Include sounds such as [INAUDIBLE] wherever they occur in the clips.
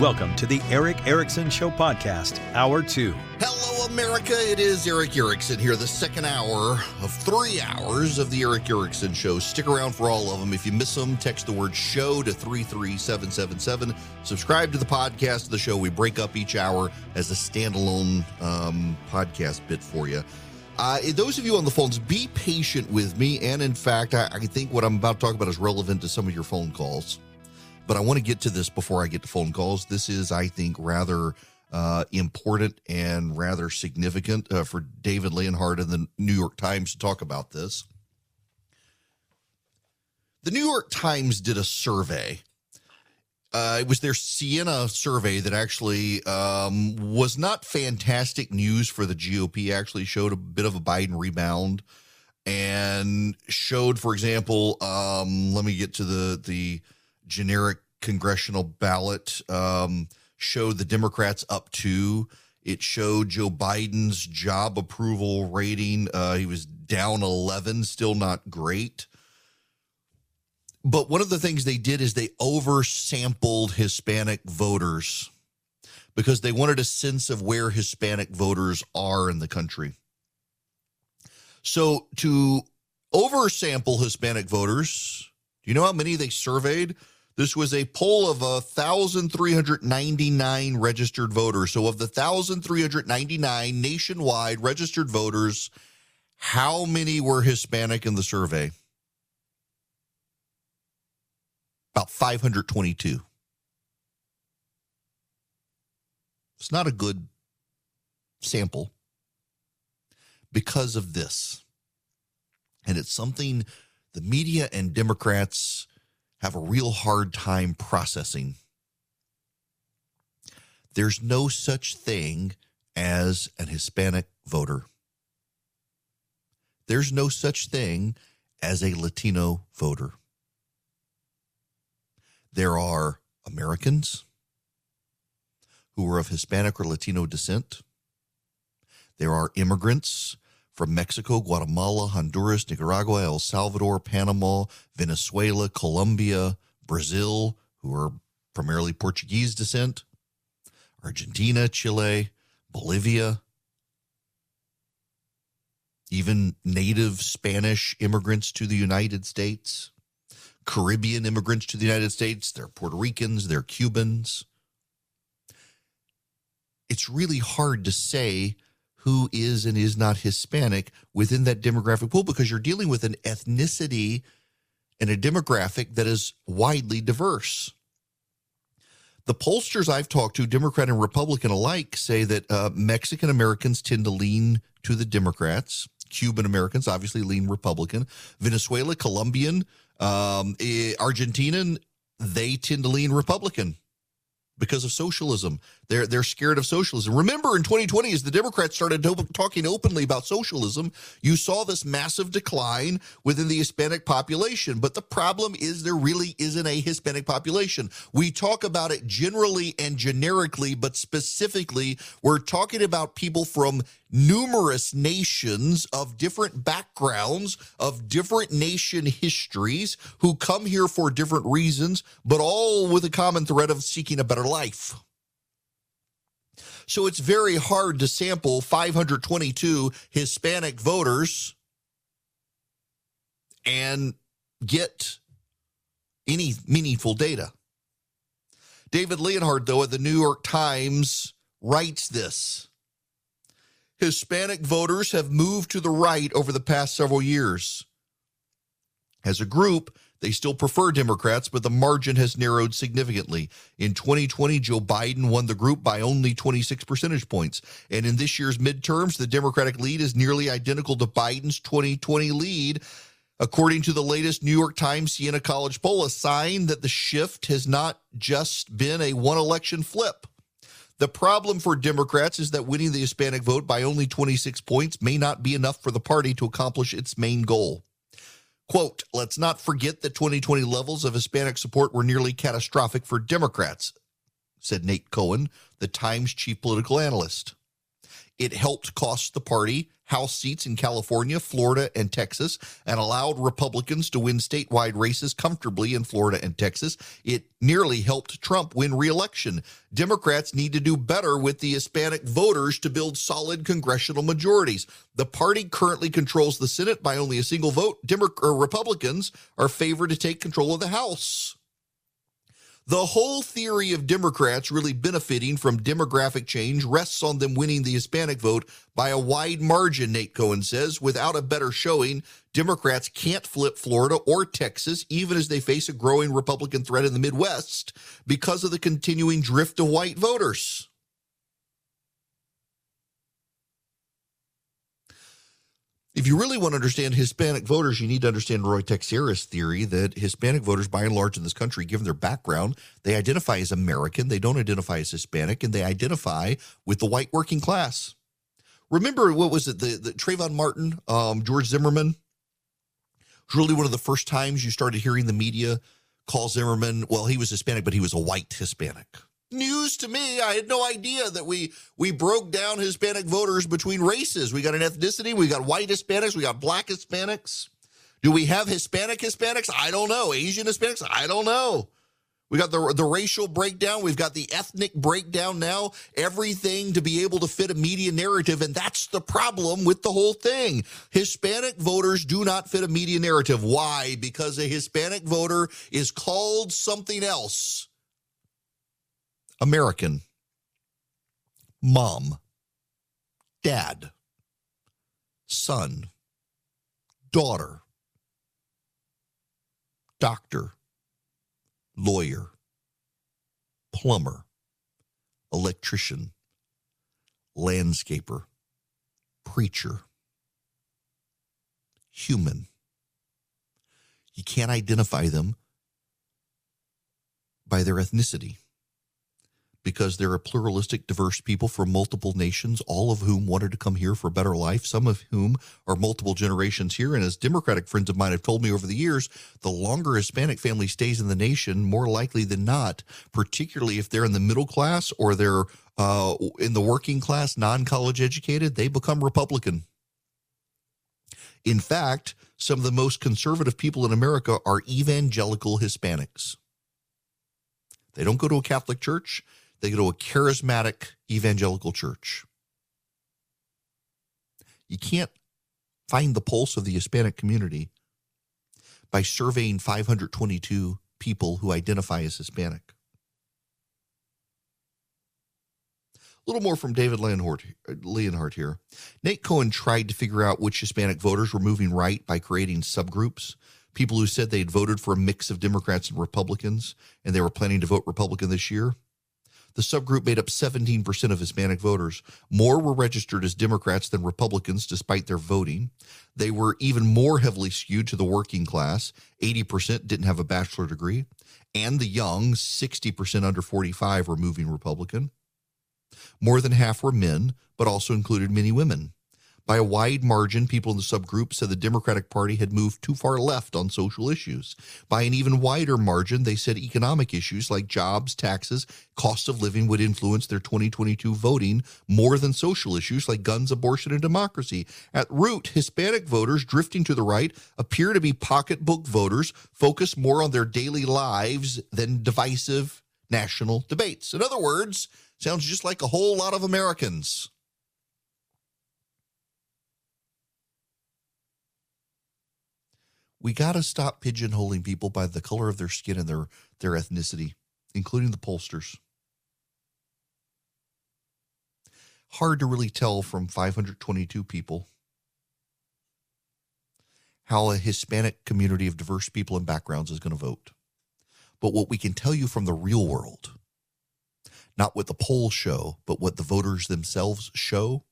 Welcome to the Erick Erickson Show Podcast, Hour 2. Hello, America. It is Erick Erickson here, the second hour of three hours of the Erick Erickson Show. Stick around for all of them. If you miss them, text the word show to 33777. Subscribe to the podcast of the show. We break up each hour as a standalone um, podcast bit for you. Uh, those of you on the phones, be patient with me. And in fact, I, I think what I'm about to talk about is relevant to some of your phone calls. But I want to get to this before I get to phone calls. This is, I think, rather uh, important and rather significant uh, for David Leonhardt and the New York Times to talk about this. The New York Times did a survey uh, it was their Siena survey that actually um, was not fantastic news for the GOP. Actually, showed a bit of a Biden rebound, and showed, for example, um, let me get to the the generic congressional ballot. Um, showed the Democrats up to. It showed Joe Biden's job approval rating. Uh, he was down 11, still not great. But one of the things they did is they oversampled Hispanic voters because they wanted a sense of where Hispanic voters are in the country. So to oversample Hispanic voters, do you know how many they surveyed? This was a poll of 1,399 registered voters. So, of the 1,399 nationwide registered voters, how many were Hispanic in the survey? about 522. It's not a good sample because of this. And it's something the media and Democrats have a real hard time processing. There's no such thing as an Hispanic voter. There's no such thing as a Latino voter. There are Americans who are of Hispanic or Latino descent. There are immigrants from Mexico, Guatemala, Honduras, Nicaragua, El Salvador, Panama, Venezuela, Colombia, Brazil, who are primarily Portuguese descent, Argentina, Chile, Bolivia, even native Spanish immigrants to the United States. Caribbean immigrants to the United States, they're Puerto Ricans, they're Cubans. It's really hard to say who is and is not Hispanic within that demographic pool because you're dealing with an ethnicity and a demographic that is widely diverse. The pollsters I've talked to, Democrat and Republican alike, say that uh, Mexican Americans tend to lean to the Democrats. Cuban Americans obviously lean Republican. Venezuela, Colombian, um, eh, Argentinian, they tend to lean Republican because of socialism. They're they're scared of socialism. Remember, in 2020, as the Democrats started talking openly about socialism, you saw this massive decline within the Hispanic population. But the problem is there really isn't a Hispanic population. We talk about it generally and generically, but specifically, we're talking about people from numerous nations of different backgrounds, of different nation histories, who come here for different reasons, but all with a common thread of seeking a better life. So it's very hard to sample 522 Hispanic voters and get any meaningful data. David Leonhardt, though, at the New York Times writes this Hispanic voters have moved to the right over the past several years. As a group, they still prefer Democrats, but the margin has narrowed significantly. In 2020, Joe Biden won the group by only 26 percentage points. And in this year's midterms, the Democratic lead is nearly identical to Biden's 2020 lead. According to the latest New York Times Siena College poll, a sign that the shift has not just been a one election flip. The problem for Democrats is that winning the Hispanic vote by only 26 points may not be enough for the party to accomplish its main goal. Quote, let's not forget that 2020 levels of Hispanic support were nearly catastrophic for Democrats, said Nate Cohn, the Times chief political analyst. It helped cost the party House seats in California, Florida, and Texas, and allowed Republicans to win statewide races comfortably in Florida and Texas. It nearly helped Trump win reelection. Democrats need to do better with the Hispanic voters to build solid congressional majorities. The party currently controls the Senate by only a single vote. Demo- Republicans are favored to take control of the House. The whole theory of Democrats really benefiting from demographic change rests on them winning the Hispanic vote by a wide margin, Nate Cohn says. Without a better showing, Democrats can't flip Florida or Texas, even as they face a growing Republican threat in the Midwest because of the continuing drift of white voters. If you really want to understand Hispanic voters, you need to understand Ruy Teixeira's theory that Hispanic voters, by and large in this country, given their background, they identify as American, they don't identify as Hispanic, and they identify with the white working class. Remember, what was it, the, the Trayvon Martin, um, George Zimmerman? It was really one of the first times you started hearing the media call Zimmerman, well, he was Hispanic, but he was a white Hispanic news to me. I had no idea that we we broke down Hispanic voters between races. We got an ethnicity, we got white Hispanics, we got black Hispanics. Do we have Hispanic Hispanics? I don't know. Asian Hispanics? I don't know. We got the the racial breakdown. We've got the ethnic breakdown now. Everything to be able to fit a media narrative, and that's the problem with the whole thing. Hispanic voters do not fit a media narrative. Why? Because a Hispanic voter is called something else American, mom, dad, son, daughter, doctor, lawyer, plumber, electrician, landscaper, preacher, human. You can't identify them by their ethnicity because they're a pluralistic, diverse people from multiple nations, all of whom wanted to come here for a better life, some of whom are multiple generations here. And as Democratic friends of mine have told me over the years, the longer Hispanic family stays in the nation, more likely than not, particularly if they're in the middle class or they're uh, in the working class, non college educated, they become Republican. In fact, some of the most conservative people in America are evangelical Hispanics. They don't go to a Catholic church. They go to a charismatic evangelical church. You can't find the pulse of the Hispanic community by surveying 522 people who identify as Hispanic. A little more from David Leonhardt here. Nate Cohn tried to figure out which Hispanic voters were moving right by creating subgroups. People who said they'd voted for a mix of Democrats and Republicans and they were planning to vote Republican this year. The subgroup made up 17% of Hispanic voters. More were registered as Democrats than Republicans, despite their voting. They were even more heavily skewed to the working class. 80% didn't have a bachelor degree. And the young, 60% under 45, were moving Republican. More than half were men, but also included many women. By a wide margin, people in the subgroup said the Democratic Party had moved too far left on social issues. By an even wider margin, they said economic issues like jobs, taxes, cost of living would influence their 2022 voting more than social issues like guns, abortion, and democracy. At root, Hispanic voters drifting to the right appear to be pocketbook voters focused more on their daily lives than divisive national debates. In other words, sounds just like a whole lot of Americans. We got to stop pigeonholing people by the color of their skin and their their ethnicity, including the pollsters. Hard to really tell from 522 people how a Hispanic community of diverse people and backgrounds is going to vote. But what we can tell you from the real world, not what the polls show, but what the voters themselves show,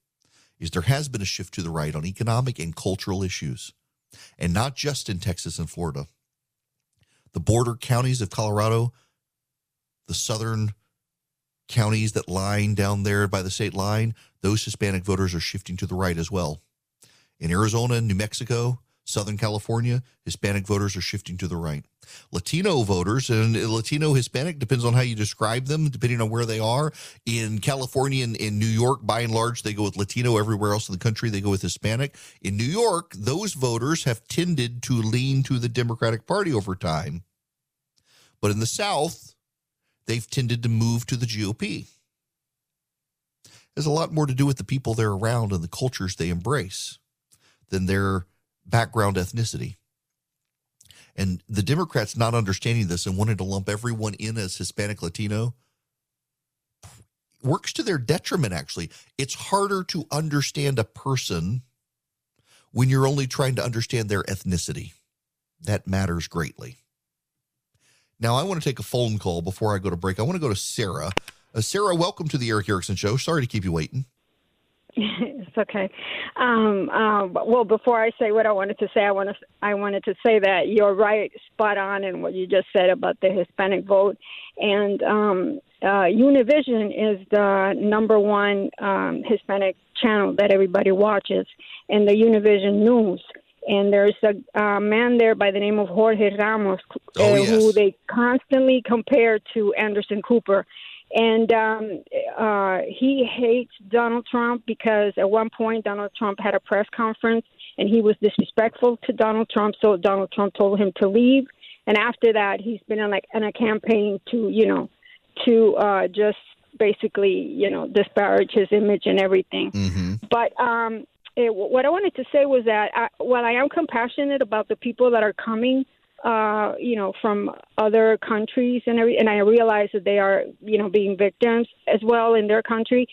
is there has been a shift to the right on economic and cultural issues and not just in Texas and Florida. The border counties of Colorado, the southern counties that line down there by the state line, those Hispanic voters are shifting to the right as well. In Arizona and New Mexico, Southern California, Hispanic voters are shifting to the right. Latino voters and Latino Hispanic depends on how you describe them, depending on where they are. In California and in New York, by and large, they go with Latino. Everywhere else in the country, they go with Hispanic. In New York, those voters have tended to lean to the Democratic Party over time. But in the South, they've tended to move to the GOP. There's a lot more to do with the people they're around and the cultures they embrace than their background ethnicity. And the Democrats not understanding this and wanting to lump everyone in as Hispanic Latino works to their detriment, actually. It's harder to understand a person when you're only trying to understand their ethnicity. That matters greatly. Now, I want to take a phone call before I go to break. I want to go to Sarah. Uh, Sarah, welcome to the Erick Erickson Show. Sorry to keep you waiting. It's okay. Um, um, well, before I say what I wanted to say, I want to I wanted to say that you're right, spot on, in what you just said about the Hispanic vote. And um, uh, Univision is the number one um, Hispanic channel that everybody watches, and the Univision News. And there's a uh, man there by the name of Jorge Ramos, uh, oh, yes. who they constantly compare to Anderson Cooper and um, uh, he hates Donald Trump because at one point Donald Trump had a press conference and he was disrespectful to Donald Trump, so Donald Trump told him to leave. And after that, he's been in like in a campaign to you know to uh, just basically you know disparage his image and everything. Mm-hmm. But um, it, what I wanted to say was that I, while I am compassionate about the people that are coming uh, you know, from other countries and every, and I realize that they are, you know, being victims as well in their country.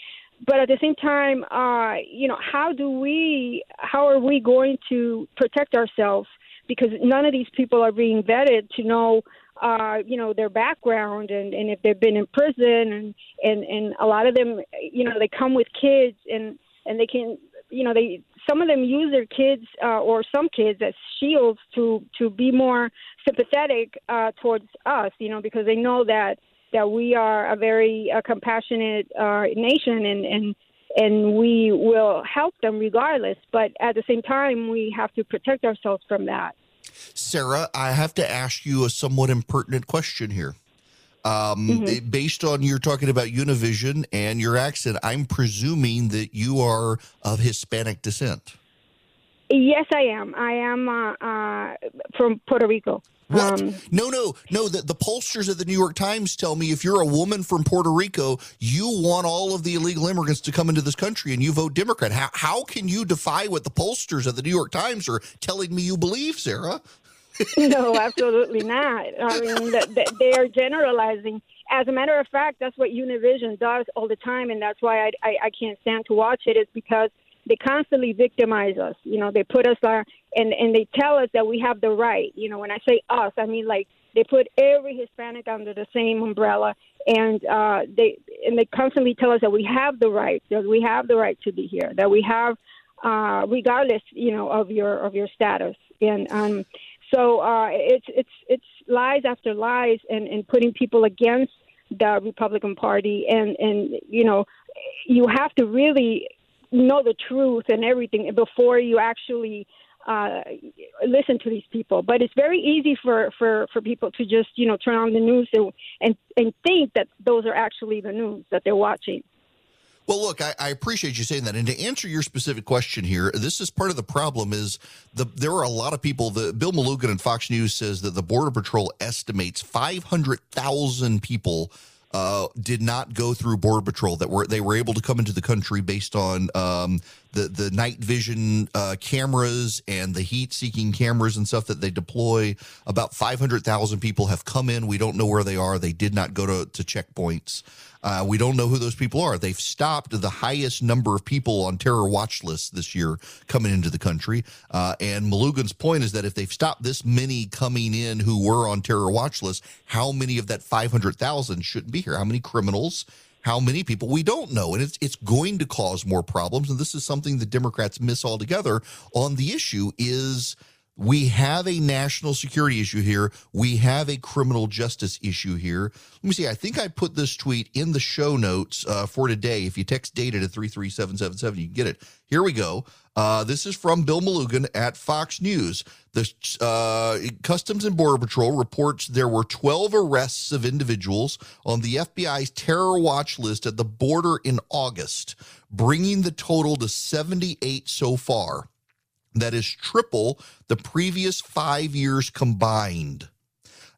But at the same time, uh, you know, how do we, how are we going to protect ourselves? Because none of these people are being vetted to know, uh, you know, their background and, and if they've been in prison and, and, and a lot of them, you know, they come with kids and, and they can, you know, they some of them use their kids uh, or some kids as shields to to be more sympathetic uh, towards us, you know, because they know that that we are a very uh, compassionate uh, nation and and and we will help them regardless. But at the same time, we have to protect ourselves from that. Sarah, I have to ask you a somewhat impertinent question here. Um, mm-hmm. Based on you're talking about Univision and your accent, I'm presuming that you are of Hispanic descent. Yes, I am. I am uh, uh, from Puerto Rico. What? Um, no, no, no. The, the pollsters of the New York Times tell me if you're a woman from Puerto Rico, you want all of the illegal immigrants to come into this country and you vote Democrat. How, how can you defy what the pollsters of the New York Times are telling me you believe, Sarah? [LAUGHS] no, absolutely not. I mean, they are generalizing. As a matter of fact, that's what Univision does all the time, and that's why I, I, I can't stand to watch it. Is because they constantly victimize us. You know, they put us on, and and they tell us that we have the right. You know, when I say us, I mean like they put every Hispanic under the same umbrella, and uh, they and they constantly tell us that we have the right, that we have the right to be here, that we have, uh, regardless, you know, of your of your status, and um, so uh, it's it's it's lies after lies, and, and putting people against the Republican Party, and and you know, you have to really know the truth and everything before you actually uh, listen to these people. But it's very easy for, for, for people to just you know turn on the news and, and and think that those are actually the news that they're watching. Well, look, I, I, appreciate you saying that. And to answer your specific question here, this is part of the problem is the there are a lot of people. The Bill Melugin and Fox News says that the Border Patrol estimates 500,000 people uh, did not go through Border Patrol that were they were able to come into the country based on um, the the night vision uh, cameras and the heat seeking cameras and stuff that they deploy. About 500,000 people have come in. We don't know where they are. They did not go to, to checkpoints. Uh, we don't know who those people are. They've stopped the highest number of people on terror watch lists this year coming into the country. Uh, and Melugin's point is that if they've stopped this many coming in who were on terror watch lists, how many of that 500,000 shouldn't be here? How many criminals? How many people we don't know, and it's it's going to cause more problems. And this is something the Democrats miss altogether on the issue is We have a national security issue here. We have a criminal justice issue here. Let me see. I think I put this tweet in the show notes uh, for today. If you text data to 33777, you can get it. Here we go. Uh, this is from Bill Melugin at Fox News. The uh, Customs and Border Patrol reports there were 12 arrests of individuals on the FBI's terror watch list at the border in August, bringing the total to 78 so far. That is triple the previous five years combined.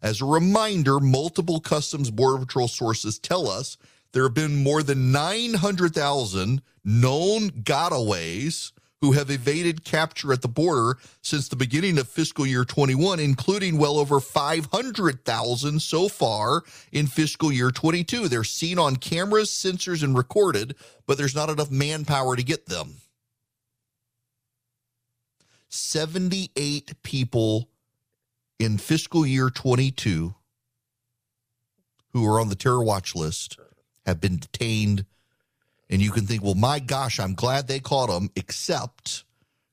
As a reminder, multiple Customs Border Patrol sources tell us there have been more than 900,000 known gotaways who have evaded capture at the border since the beginning of fiscal year 21, including well over 500,000 so far in fiscal year 22. They're seen on cameras, sensors, and recorded, but there's not enough manpower to get them. 78 people in fiscal year 22 who are on the terror watch list have been detained. And you can think, well, my gosh, I'm glad they caught them, except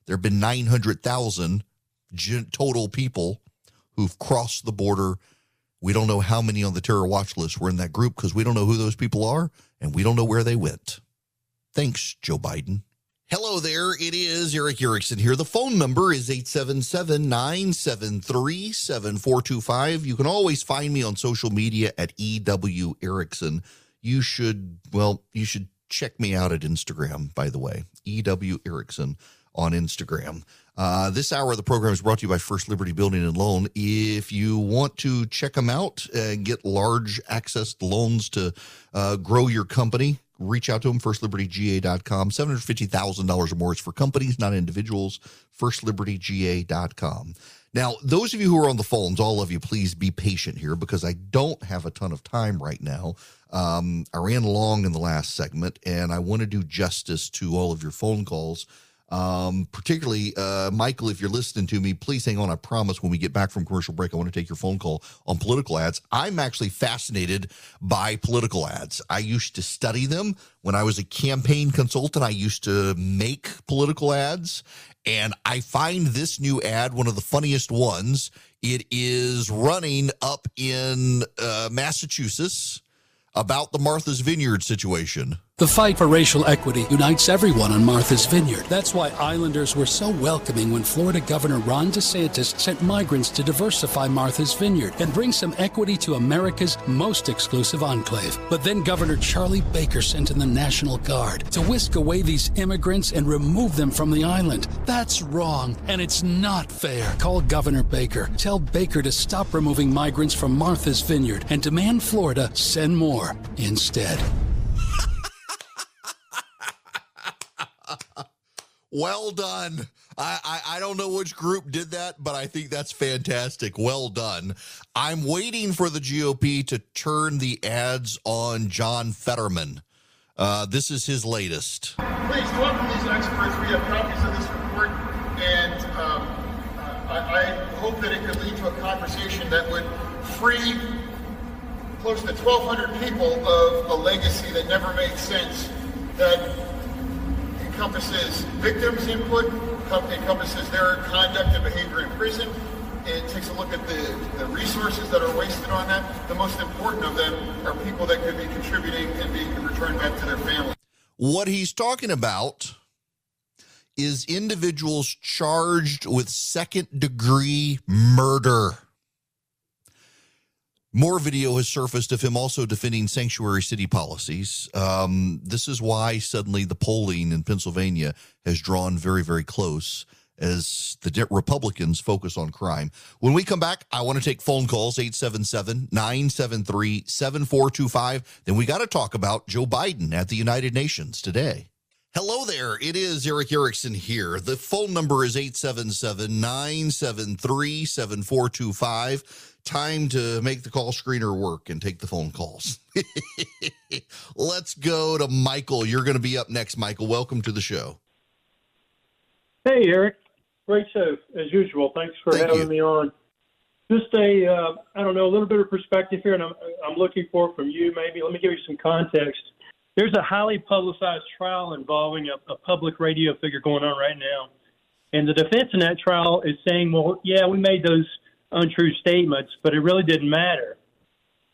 there have been 900,000 total people who've crossed the border. We don't know how many on the terror watch list were in that group because we don't know who those people are and we don't know where they went. Thanks, Joe Biden. Hello there. It is Erick Erickson here. The phone number is 877 973 7425. You can always find me on social media at EW Erickson. You should, well, you should check me out at Instagram, by the way. EW Erickson on Instagram. Uh, this hour of the program is brought to you by First Liberty Building and Loan. If you want to check them out and get large access loans to uh, grow your company, reach out to them, firstlibertyga.com. $750,000 or more is for companies, not individuals. Firstlibertyga.com. Now, those of you who are on the phones, all of you, please be patient here because I don't have a ton of time right now. Um, I ran long in the last segment and I want to do justice to all of your phone calls. Um, particularly, uh, Michael, if you're listening to me, please hang on. I promise when we get back from commercial break, I want to take your phone call on political ads. I'm actually fascinated by political ads. I used to study them when I was a campaign consultant. I used to make political ads, and I find this new ad one of the funniest ones. It is running up in uh, Massachusetts about the Martha's Vineyard situation. The fight for racial equity unites everyone on Martha's Vineyard. That's why Islanders were so welcoming when Florida Governor Ron DeSantis sent migrants to diversify Martha's Vineyard and bring some equity to America's most exclusive enclave. But then Governor Charlie Baker sent in the National Guard to whisk away these immigrants and remove them from the island. That's wrong, and it's not fair. Call Governor Baker. Tell Baker to stop removing migrants from Martha's Vineyard and demand Florida send more instead. Well done. I, I, I, don't know which group did that, but I think that's fantastic. Well done. I'm waiting for the GOP to turn the ads on John Fetterman. Uh, this is his latest. Please to these experts. We have copies of this report, and um, I, I hope that it could lead to a conversation that would free close to 1,200 people of a legacy that never made sense, that encompasses victims' input, encompasses their conduct and behavior in prison. It takes a look at the, the resources that are wasted on that. The most important of them are people that could be contributing and being returned back to their family. What he's talking about is individuals charged with second degree murder. More video has surfaced of him also defending sanctuary city policies. Um, this is why suddenly the polling in Pennsylvania has drawn very, very close as the Republicans focus on crime. When we come back, I want to take phone calls 877 973 7425. Then we got to talk about Joe Biden at the United Nations today. Hello there. It is Erick Erickson here. The phone number is 877 973 7425 time to make the call screener work and take the phone calls. [LAUGHS] Let's go to Michael. You're going to be up next, Michael. Welcome to the show. Hey, Erick. Great show as usual. Thanks for Thank having you. me on. Just a, uh, I don't know, a little bit of perspective here, and I'm, I'm looking for from you maybe. Let me give you some context. There's a highly publicized trial involving a, a public radio figure going on right now And the defense in that trial is saying, well, yeah, we made those untrue statements, but it really didn't matter.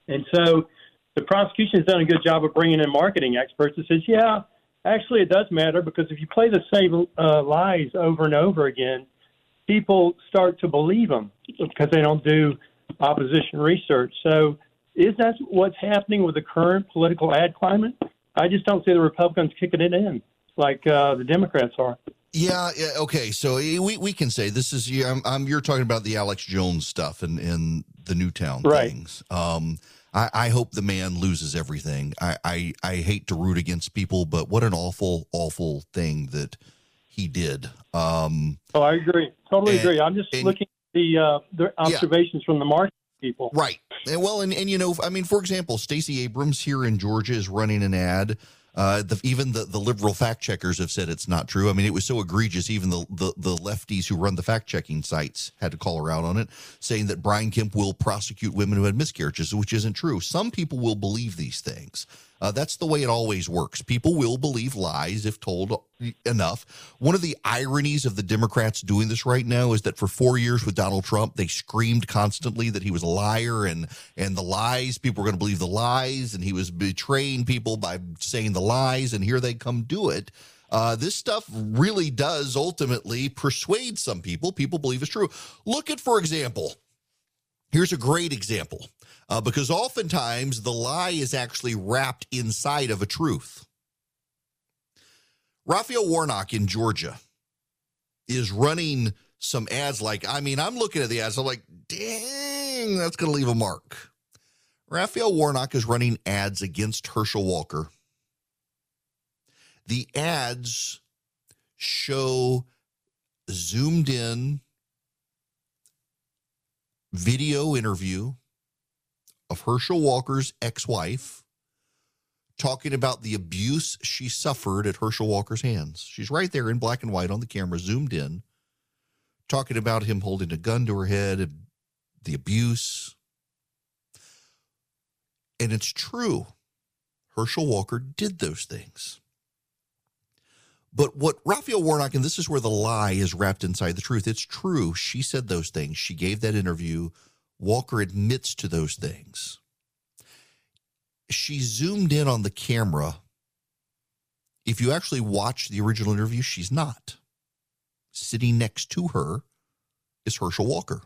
And so the prosecution has done a good job of bringing in marketing experts that says, yeah, actually it does matter because if you play the same uh, lies over and over again, people start to believe them because they don't do opposition research. So is that what's happening with the current political ad climate? I just don't see the Republicans kicking it in like uh, the Democrats are. Yeah, yeah, okay. So eh, we, we can say this is yeah, I'm, I'm, you're talking about the Alex Jones stuff and, and the Newtown right. things. Um, I, I hope the man loses everything. I, I, I hate to root against people, but what an awful, awful thing that he did. Um, oh, I agree. Totally and, agree. I'm just and, looking at the uh, the observations yeah. from the market people. Right. And well, and, and you know, I mean, for example, Stacey Abrams here in Georgia is running an ad uh, the, even the, the liberal fact checkers have said it's not true. I mean, it was so egregious. Even the, the, the lefties who run the fact checking sites had to call her out on it, saying that Brian Kemp will prosecute women who had miscarriages, which isn't true. Some people will believe these things. Uh, that's the way it always works. People will believe lies if told enough. One of the ironies of the Democrats doing this right now is that for four years with Donald Trump, they screamed constantly that he was a liar and and the lies. People were going to believe the lies, and he was betraying people by saying the lies. And here they come do it. Uh, this stuff really does ultimately persuade some people. People believe it's true. Look at, for example, here's a great example uh, because oftentimes the lie is actually wrapped inside of a truth. Raphael Warnock in Georgia is running some ads like, I mean, I'm looking at the ads, I'm like, dang, that's going to leave a mark. Raphael Warnock is running ads against Herschel Walker. The ads show zoomed in video interview of Herschel Walker's ex wife talking about the abuse she suffered at Herschel Walker's hands. She's right there in black and white on the camera, zoomed in, talking about him holding a gun to her head the abuse. And it's true. Herschel Walker did those things. But what Raphael Warnock, and this is where the lie is wrapped inside the truth, it's true. She said those things. She gave that interview Walker admits to those things. She zoomed in on the camera. If you actually watch the original interview, she's not. Sitting next to her is Herschel Walker.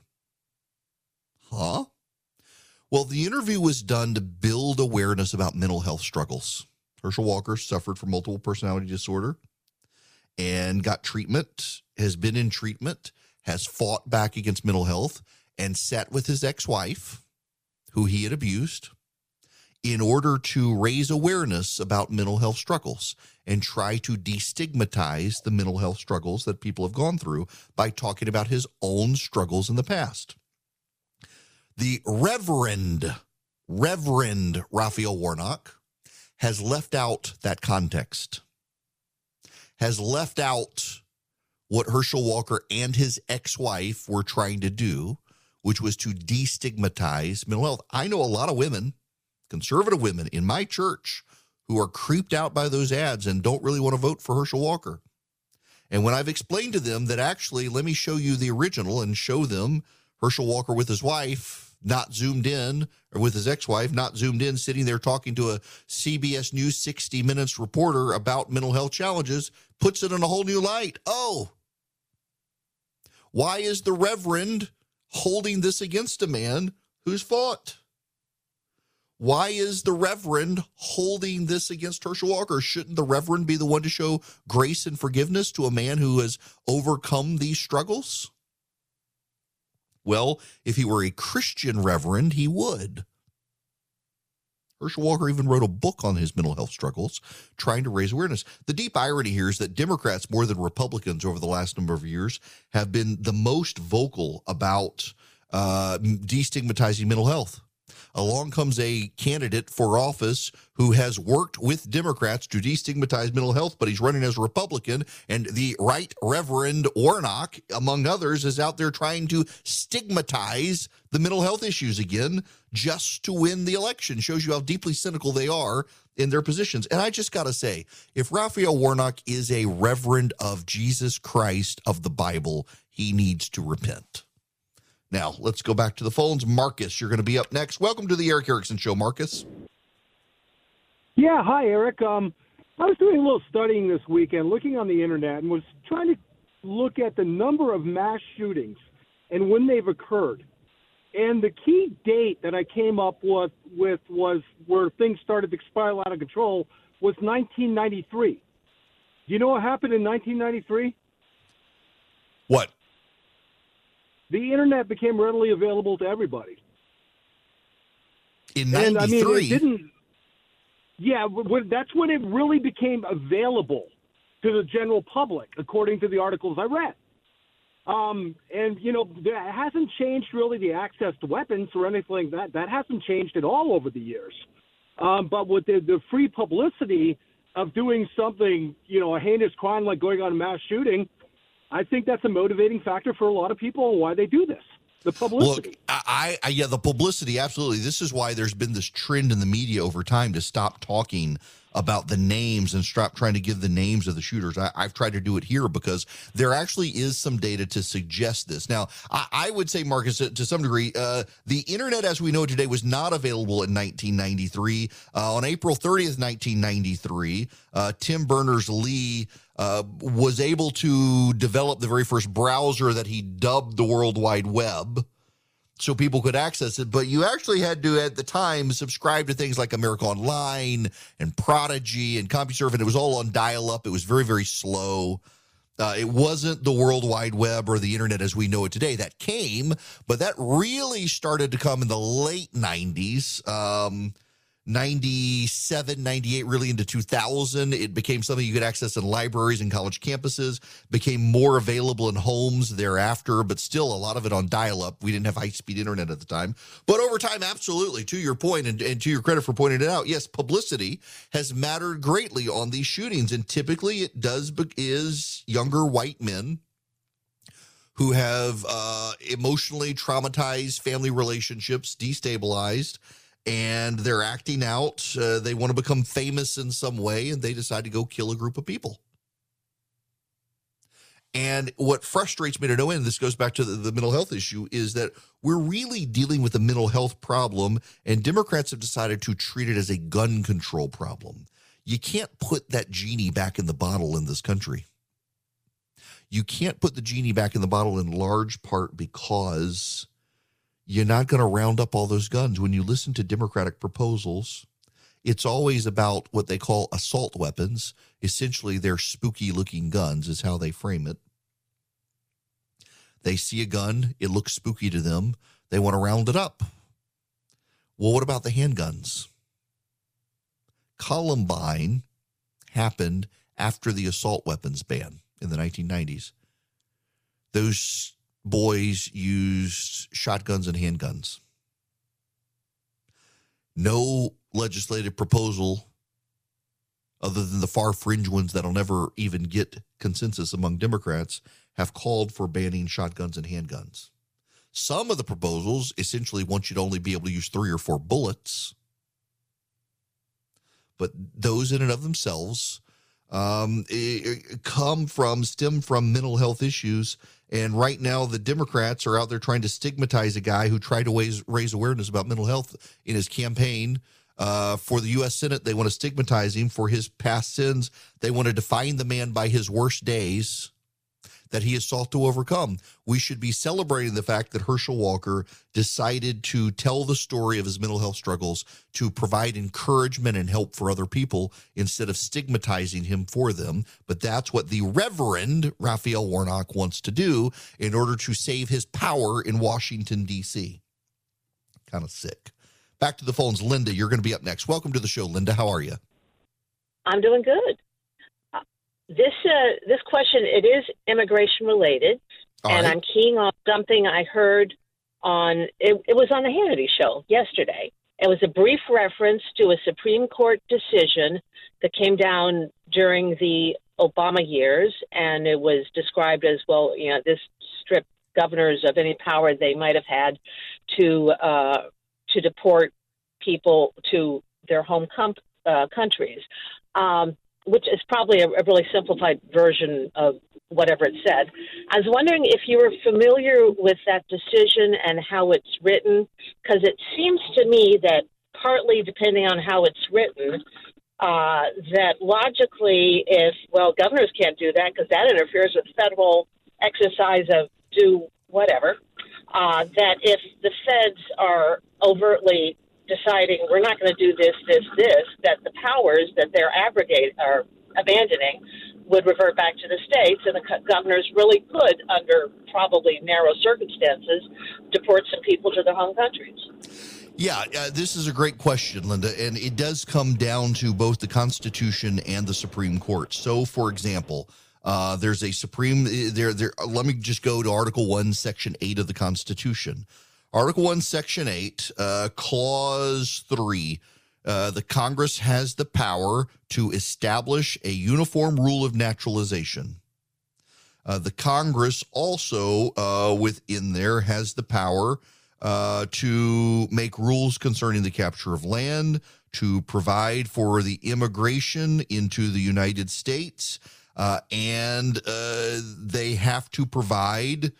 Huh? Well, the interview was done to build awareness about mental health struggles. Herschel Walker suffered from multiple personality disorder and got treatment, has been in treatment, has fought back against mental health, and sat with his ex wife, who he had abused, in order to raise awareness about mental health struggles and try to destigmatize the mental health struggles that people have gone through by talking about his own struggles in the past. The Reverend, Reverend Raphael Warnock has left out that context, has left out what Herschel Walker and his ex wife were trying to do which was to destigmatize mental health. I know a lot of women, conservative women in my church, who are creeped out by those ads and don't really want to vote for Herschel Walker. And when I've explained to them that actually, let me show you the original and show them Herschel Walker with his wife, not zoomed in, or with his ex wife, not zoomed in, sitting there talking to a CBS News 60 Minutes reporter about mental health challenges, puts it in a whole new light. Oh, why is the Reverend holding this against a man who's fought? Why is the Reverend holding this against Herschel Walker? Shouldn't the Reverend be the one to show grace and forgiveness to a man who has overcome these struggles? Well, if he were a Christian Reverend, he would. Herschel Walker even wrote a book on his mental health struggles, trying to raise awareness. The deep irony here is that Democrats, more than Republicans over the last number of years, have been the most vocal about uh, destigmatizing mental health along comes a candidate for office who has worked with Democrats to destigmatize mental health, but he's running as a Republican. And the right Reverend Warnock, among others, is out there trying to stigmatize the mental health issues again just to win the election. Shows you how deeply cynical they are in their positions. And I just got to say, if Raphael Warnock is a reverend of Jesus Christ of the Bible, he needs to repent. Now, let's go back to the phones. Marcus, you're going to be up next. Welcome to the Erick Erickson Show, Marcus. Yeah, hi, Erick. Um, I was doing a little studying this weekend, looking on the internet, and was trying to look at the number of mass shootings and when they've occurred. And the key date that I came up with, with was where things started to spiral out of control was 1993. Do you know what happened in 1993? What? The internet became readily available to everybody. In 93? I mean, it didn't. Yeah, that's when it really became available to the general public, according to the articles I read. Um, and you know, that hasn't changed really the access to weapons or anything like that. That hasn't changed at all over the years. Um, but with the, the free publicity of doing something, you know, a heinous crime like going on a mass shooting, I think that's a motivating factor for a lot of people why they do this. The publicity. Look, I, I, yeah, the publicity, absolutely. This is why there's been this trend in the media over time to stop talking about the names and stop trying to give the names of the shooters. I, have tried to do it here because there actually is some data to suggest this. Now, I, I would say, Marcus, to, to some degree, uh, the internet as we know it today was not available in 1993. Uh, on April 30th, 1993, uh, Tim Berners Lee uh, was able to develop the very first browser that he dubbed the World Wide Web so people could access it. But you actually had to, at the time, subscribe to things like America Online and Prodigy and CompuServe, and it was all on dial up. It was very, very slow. Uh, it wasn't the World Wide Web or the internet as we know it today. That came, but that really started to come in the late 90s. Um, 97, 98, really into 2000. It became something you could access in libraries and college campuses, became more available in homes thereafter, but still a lot of it on dial up. We didn't have high speed internet at the time. But over time, absolutely, to your point and, and to your credit for pointing it out, yes, publicity has mattered greatly on these shootings. And typically it does is younger white men who have uh, emotionally traumatized family relationships, destabilized and they're acting out. Uh, they want to become famous in some way, and they decide to go kill a group of people. And what frustrates me to no end, this goes back to the, the, mental health issue, is that we're really dealing with a mental health problem, and Democrats have decided to treat it as a gun control problem. You can't put that genie back in the bottle in this country. You can't put the genie back in the bottle in large part because you're not going to round up all those guns. When you listen to Democratic proposals, it's always about what they call assault weapons. Essentially, they're spooky looking guns, is how they frame it. They see a gun, it looks spooky to them. They want to round it up. Well, what about the handguns? Columbine happened after the assault weapons ban in the 1990s. Those boys used shotguns and handguns. No legislative proposal other than the far fringe ones that'll never even get consensus among Democrats have called for banning shotguns and handguns. Some of the proposals essentially want you to only be able to use three or four bullets. But those in and of themselves um, come from, stem from mental health issues and right now, the Democrats are out there trying to stigmatize a guy who tried to raise, raise awareness about mental health in his campaign. Uh, for the U.S. Senate, they want to stigmatize him for his past sins. They want to define the man by his worst days that he has sought to overcome. We should be celebrating the fact that Herschel Walker decided to tell the story of his mental health struggles to provide encouragement and help for other people instead of stigmatizing him for them. But that's what the Reverend Raphael Warnock wants to do in order to save his power in Washington, D.C. Kind of sick. Back to the phones. Linda, you're going to be up next. Welcome to the show, Linda. How are you? I'm doing good this uh, this question it is immigration related, All and right. I'm keying on something I heard on it, it was on the Hannity show yesterday. It was a brief reference to a Supreme Court decision that came down during the Obama years, and it was described as well. You know, this stripped governors of any power they might have had to uh, to deport people to their home com- uh, countries, um, which is probably a, a really simplified version of whatever it said. I was wondering if you were familiar with that decision and how it's written, because it seems to me that partly depending on how it's written, uh, that logically, if, well, governors can't do that because that interferes with federal exercise of do whatever, uh, that if the feds are overtly deciding we're not going to do this, this, this, that the powers that they're abrogate are abandoning would revert back to the states, and the governors really could, under probably narrow circumstances, deport some people to their home countries. Yeah, uh, this is a great question, Linda, and it does come down to both the Constitution and the Supreme Court. So, for example, uh, there's a Supreme uh, there. There. Let me just go to Article One, Section Eight of the Constitution. Article One, Section Eight, uh, Clause Three uh, the Congress has the power to establish a uniform rule of naturalization. Uh, the Congress also, uh, within there, has the power uh, to make rules concerning the capture of land, to provide for the immigration into the United States, uh, and uh, they have to provide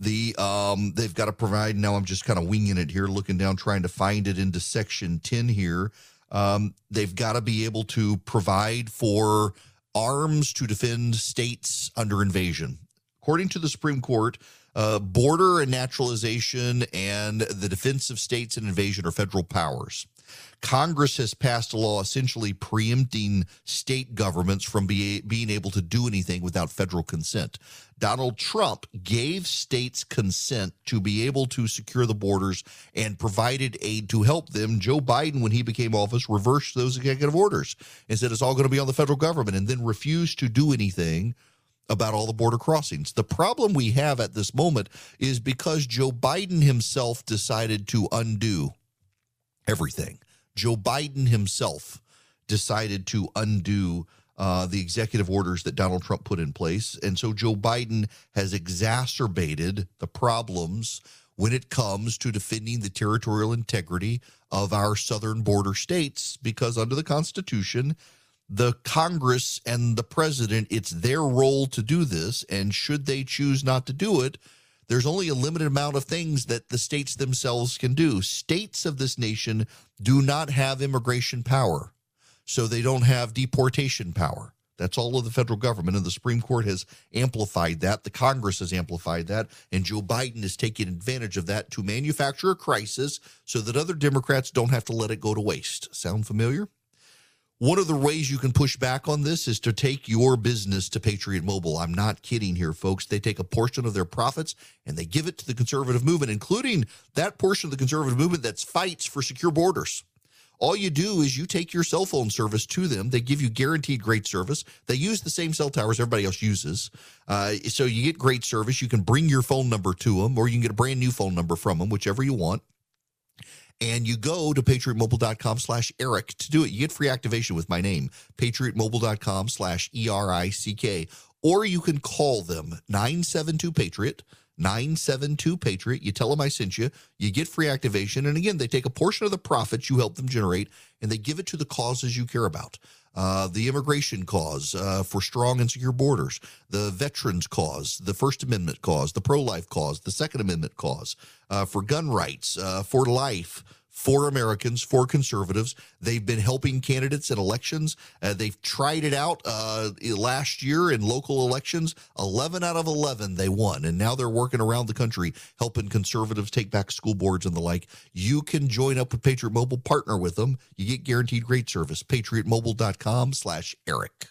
the um, they've got to provide. Now I'm just kind of winging it here, looking down, trying to find it into section 10 here. Um, they've got to be able to provide for arms to defend states under invasion. According to the Supreme Court, uh, border and naturalization and the defense of states and invasion are federal powers. Congress has passed a law essentially preempting state governments from be, being able to do anything without federal consent. Donald Trump gave states consent to be able to secure the borders and provided aid to help them. Joe Biden, when he became office, reversed those executive orders and said it's all going to be on the federal government and then refused to do anything about all the border crossings. The problem we have at this moment is because Joe Biden himself decided to undo everything. Joe Biden himself decided to undo uh, the executive orders that Donald Trump put in place. And so Joe Biden has exacerbated the problems when it comes to defending the territorial integrity of our southern border states, because under the Constitution, the Congress and the president, it's their role to do this. And should they choose not to do it, there's only a limited amount of things that the states themselves can do. States of this nation do not have immigration power, so they don't have deportation power. That's all of the federal government, and the Supreme Court has amplified that. The Congress has amplified that, and Joe Biden is taking advantage of that to manufacture a crisis so that other Democrats don't have to let it go to waste. Sound familiar? One of the ways you can push back on this is to take your business to Patriot Mobile. I'm not kidding here, folks. They take a portion of their profits and they give it to the conservative movement, including that portion of the conservative movement that fights for secure borders. All you do is you take your cell phone service to them. They give you guaranteed great service. They use the same cell towers everybody else uses. Uh, so you get great service. You can bring your phone number to them, or you can get a brand new phone number from them, whichever you want and you go to patriotmobile.com slash erick to do it. You get free activation with my name patriotmobile.com slash e-r-i-c-k or you can call them 972 patriot 972 patriot. You tell them i sent you. You get free activation. And again they take a portion of the profits you help them generate and they give it to the causes you care about uh, the immigration cause uh, for strong and secure borders, the veterans cause, the First Amendment cause, the pro life cause, the Second Amendment cause, uh, for gun rights, uh, for life, for Americans, for conservatives. They've been helping candidates in elections. Uh, they've tried it out uh, last year in local elections. 11 out of 11 they won. And now they're working around the country helping conservatives take back school boards and the like. You can join up with Patriot Mobile, partner with them. You get guaranteed great service. PatriotMobile.com slash Erick.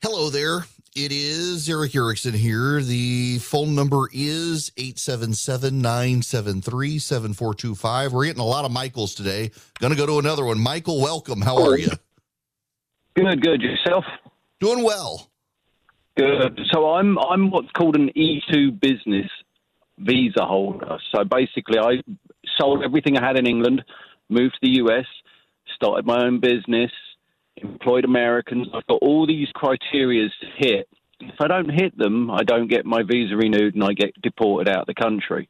Hello there. It is Erick Erickson here. The phone number is 877 973 7425. We're getting a lot of Michaels today. Going to go to another one. Michael, welcome. How are you? Good, good. Yourself? Doing well. Good. So I'm I'm what's called an E2 business visa holder. So basically, I sold everything I had in England, moved to the US, started my own business, employed Americans. I've got all these criteria to hit. If I don't hit them, I don't get my visa renewed and I get deported out of the country.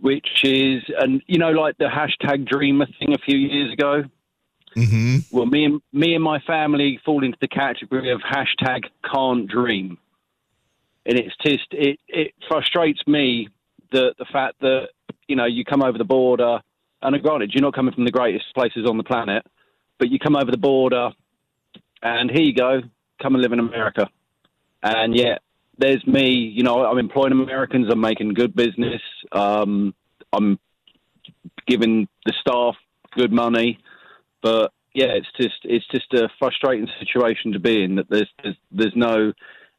Which is, and you know, like the hashtag dreamer thing a few years ago. Mm-hmm. Well, me and me and my family fall into the category of hashtag can't dream, and it's just it it frustrates me that the fact that you know you come over the border, and granted you're not coming from the greatest places on the planet, but you come over the border, and here you go, come and live in America, and yet there's me, you know, I'm employing Americans, I'm making good business, um, I'm giving the staff good money, but yeah, it's just it's just a frustrating situation to be in that there's there's, there's no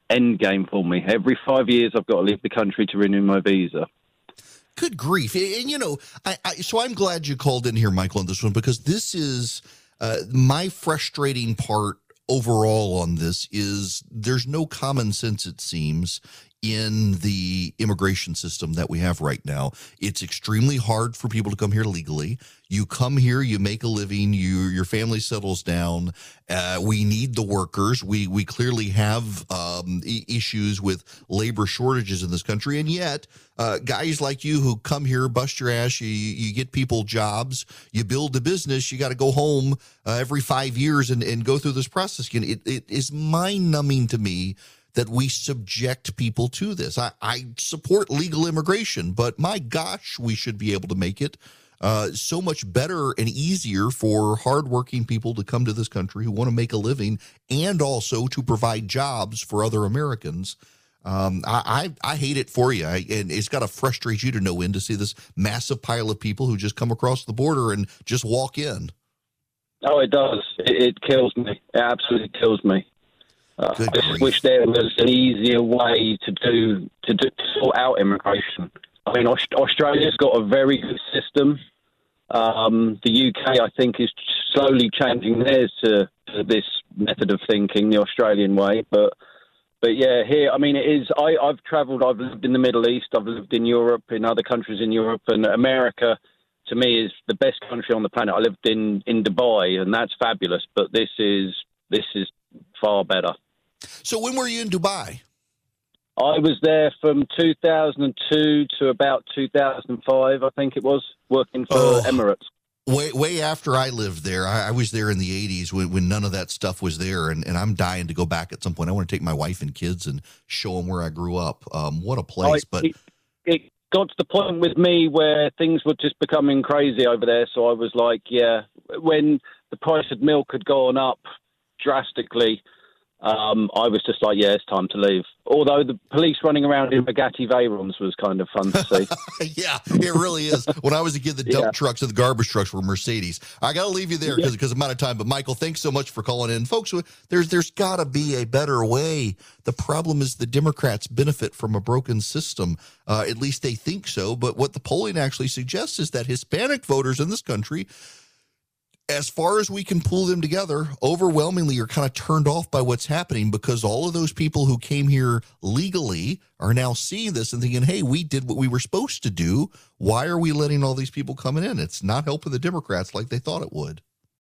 end game for me. Every five years, I've got to leave the country to renew my visa. Good grief! And you know, I, I so I'm glad you called in here, Michael, on this one because this is uh, my frustrating part overall on this is there's no common sense it seems in the immigration system that we have right now. It's extremely hard for people to come here legally. You come here, you make a living, you your family settles down. Uh, we need the workers. We we clearly have um, issues with labor shortages in this country, and yet uh, guys like you who come here, bust your ass, you you get people jobs, you build a business. You got to go home uh, every five years and, and go through this process again. It, it is mind numbing to me that we subject people to this. I, I, support legal immigration, but my gosh, we should be able to make it uh, so much better and easier for hardworking people to come to this country who want to make a living and also to provide jobs for other Americans. Um, I, I, I hate it for you, I, and it's got to frustrate you to no end to see this massive pile of people who just come across the border and just walk in. Oh, it does. It, it kills me. It absolutely kills me. Uh, I just wish there was an easier way to do to, do, to sort out immigration. I mean, Australia's got a very good system. Um, the UK, I think, is slowly changing theirs to, to, this method of thinking, the Australian way. But but yeah, here, I mean, it is. I, I've travelled. I've lived in the Middle East. I've lived in Europe, in other countries in Europe, and America. To me, is the best country on the planet. I lived in in Dubai, and that's fabulous. But this is this is far better. So when were you in Dubai? I was there from 2002 to about 2005, I think it was, working for oh, Emirates. Way, way after I lived there. I, I, was there in the 80s when, when none of that stuff was there, and, and I'm dying to go back at some point. I want to take my wife and kids and show them where I grew up. Um, what a place! I, but it, it got to the point with me where things were just becoming crazy over there. So I was like, yeah, when the price of milk had gone up drastically um, I was just like, yeah, it's time to leave. Although the police running around in Bugatti Veyrons was kind of fun to see. [LAUGHS] yeah, it really is. When I was a kid, the dump yeah. trucks and the garbage trucks were Mercedes. I got to leave you there because yeah. of amount of time. But Michael, thanks so much for calling in, folks. There's there's got to be a better way. The problem is the Democrats benefit from a broken system. Uh, at least they think so. But what the polling actually suggests is that Hispanic voters in this country as far as we can pull them together, overwhelmingly are kind of turned off by what's happening because all of those people who came here legally are now seeing this and thinking, hey, we did what we were supposed to do. Why are we letting all these people coming in? It's not helping the Democrats like they thought it would.